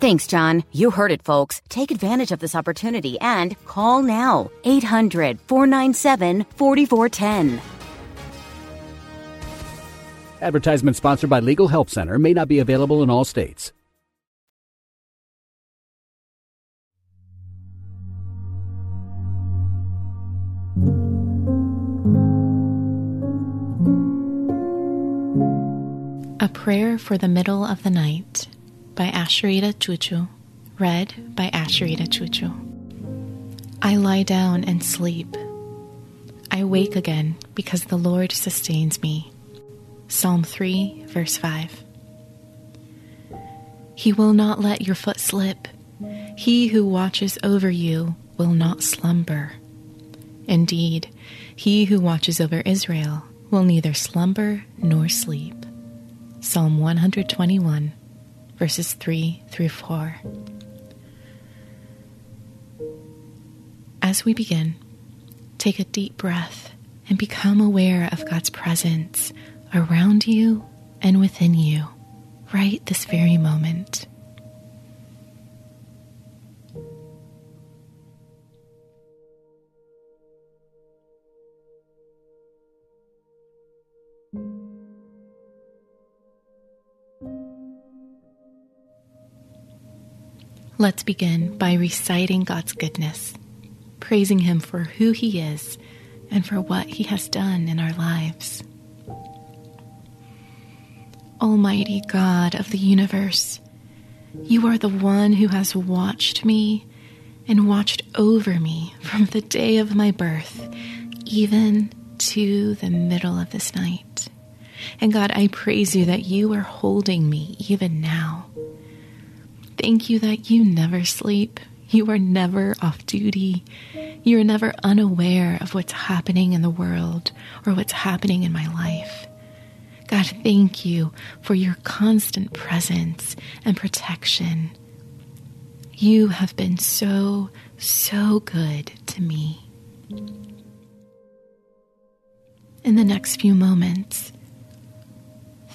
Thanks, John. You heard it, folks. Take advantage of this opportunity and call now 800 497 4410. Advertisement sponsored by Legal Help Center may not be available in all states. A Prayer for the Middle of the Night by Asheritah Ciuciu, read by Asheritah Ciuciu. I lie down and sleep. I wake again because the Lord sustains me. Psalm 3, verse 5. He will not let your foot slip. He who watches over you will not slumber. Indeed, he who watches over Israel will neither slumber nor sleep. Psalm 121, verses 3 through 4. As we begin, take a deep breath and become aware of God's presence around you and within you right this very moment. Let's begin by reciting God's goodness, praising Him for who He is and for what He has done in our lives. Almighty God of the universe, you are the one who has watched me and watched over me from the day of my birth, even to the middle of this night. And God, I praise you that you are holding me even now. Thank you that you never sleep. You are never off duty. You are never unaware of what's happening in the world or what's happening in my life. God, thank you for your constant presence and protection. You have been so, so good to me. In the next few moments,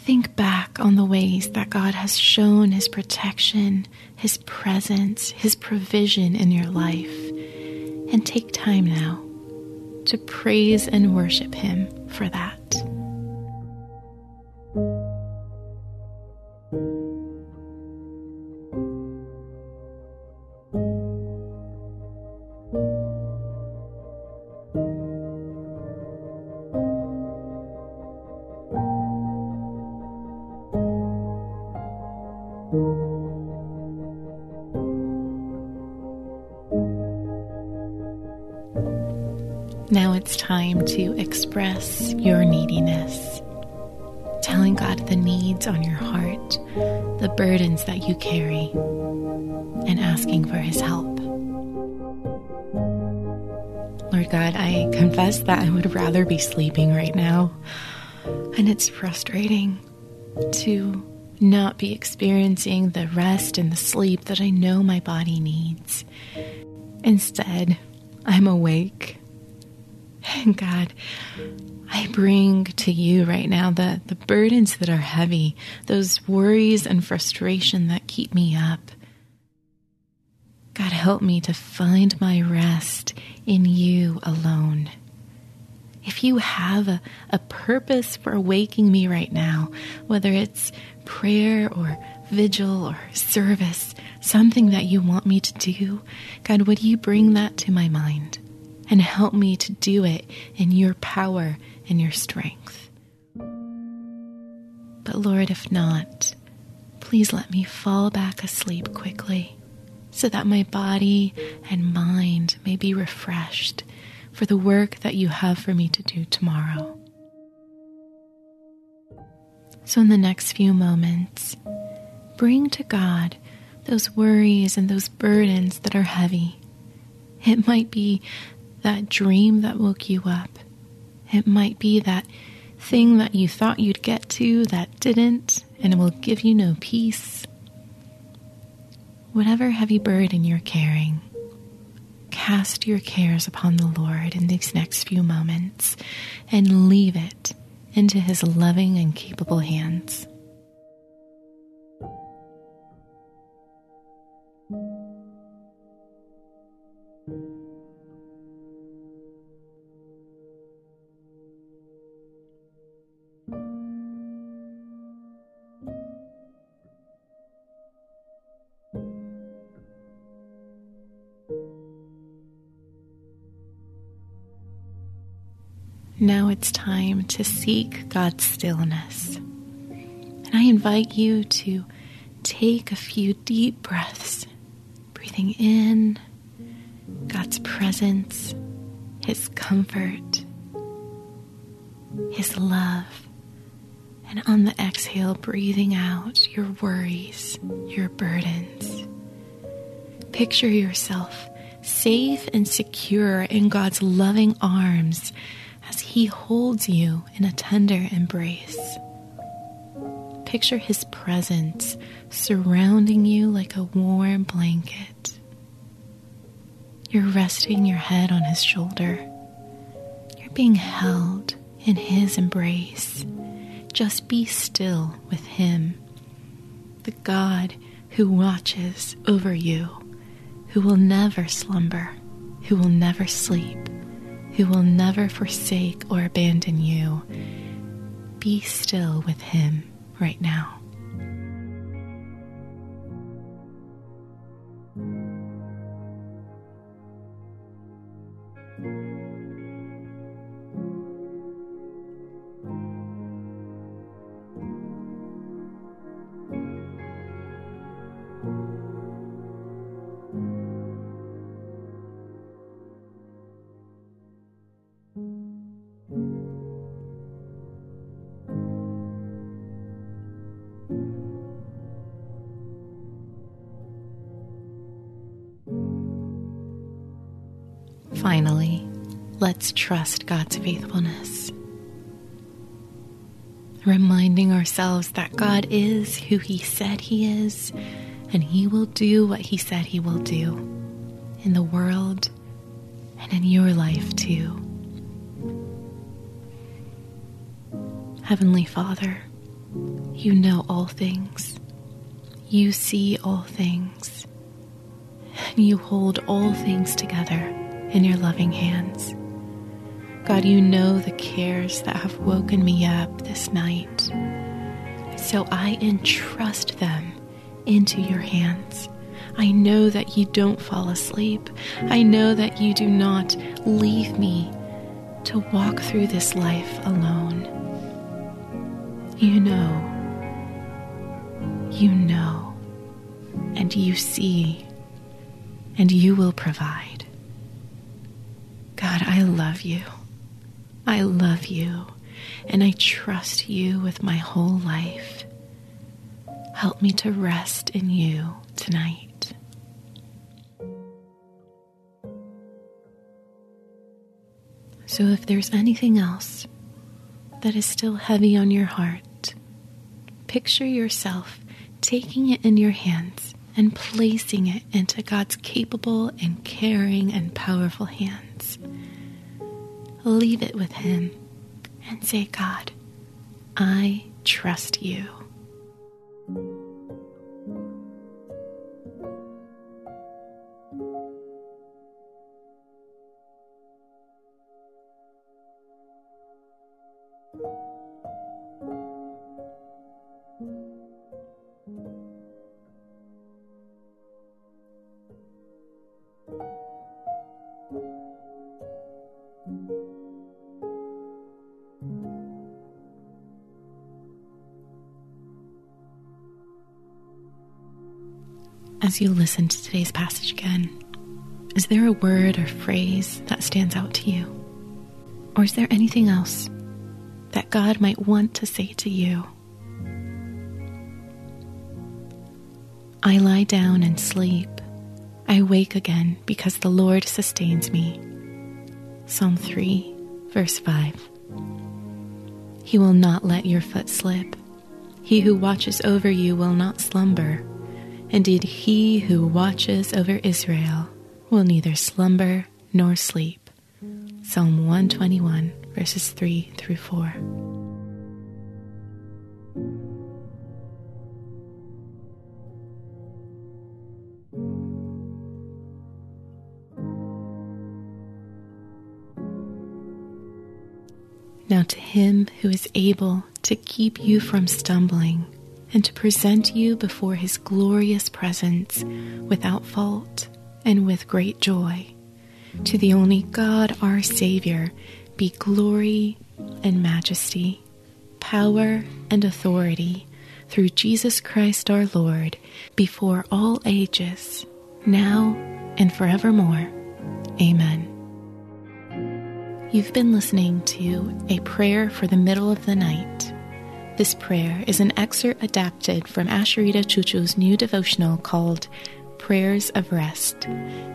think back on the ways that God has shown His protection, His presence, His provision in your life, and take time now to praise and worship Him for that. To express your neediness, telling God the needs on your heart, the burdens that you carry, and asking for His help. Lord God, I confess that I would rather be sleeping right now, and it's frustrating to not be experiencing the rest and the sleep that I know my body needs. Instead, I'm awake. And God, I bring to you right now the, the burdens that are heavy, those worries and frustration that keep me up. God, help me to find my rest in you alone. If you have a, a purpose for waking me right now, whether it's prayer or vigil or service, something that you want me to do, God, would you bring that to my mind and help me to do it in your power and your strength? But Lord, if not, please let me fall back asleep quickly so that my body and mind may be refreshed for the work that you have for me to do tomorrow. So, in the next few moments, bring to God those worries and those burdens that are heavy. It might be that dream that woke you up, it might be that thing that you thought you'd get to that didn't, and it will give you no peace. Whatever heavy burden you're carrying, cast your cares upon the Lord in these next few moments and leave it into His loving and capable hands. Now it's time to seek God's stillness. And I invite you to take a few deep breaths, breathing in God's presence, His comfort, His love. And on the exhale, breathing out your worries, your burdens. Picture yourself safe and secure in God's loving arms as He holds you in a tender embrace. Picture His presence surrounding you like a warm blanket. You're resting your head on His shoulder. You're being held in His embrace. Just be still with Him, the God who watches over you, who will never slumber, who will never sleep who will never forsake or abandon you. Be still with Him right now. Finally, let's trust God's faithfulness. Reminding ourselves that God is who He said He is, and He will do what He said He will do in the world and in your life too. Heavenly Father, you know all things, you see all things, and you hold all things together in your loving hands. God, you know the cares that have woken me up this night. So I entrust them into your hands. I know that you don't fall asleep. I know that you do not leave me to walk through this life alone. You know, you know, and you see, and you will provide. God, I love you. I love you, and I trust you with my whole life. Help me to rest in you tonight. So, if there's anything else that is still heavy on your heart, picture yourself taking it in your hands and placing it into God's capable and caring and powerful hands. Leave it with Him and say, God, I trust you. As you listen to today's passage again, is there a word or phrase that stands out to you? Or is there anything else that God might want to say to you? I lie down and sleep. I wake again because the Lord sustains me. Psalm 3, verse 5. He will not let your foot slip. He who watches over you will not slumber. Indeed, he who watches over Israel will neither slumber nor sleep. Psalm 121, verses 3 through 4. Now, to him who is able to keep you from stumbling and to present you before his glorious presence without fault and with great joy. To the only God, our Savior, be glory and majesty, power and authority through Jesus Christ our Lord, before all ages, now and forevermore. Amen. You've been listening to A Prayer for the Middle of the Night this prayer is an excerpt adapted from Asheritah Ciuciu's new devotional called Prayers of Rest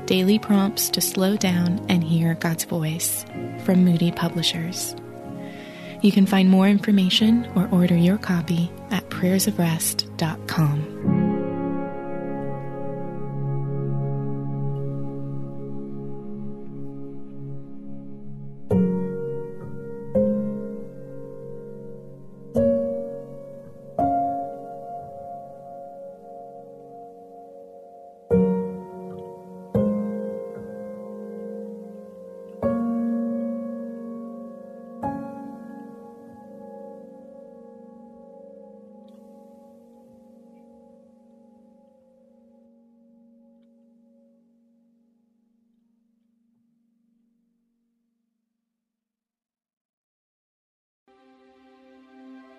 Daily Prompts to Slow Down and Hear God's Voice from Moody Publishers. You can find more information or order your copy at prayersofrest.com.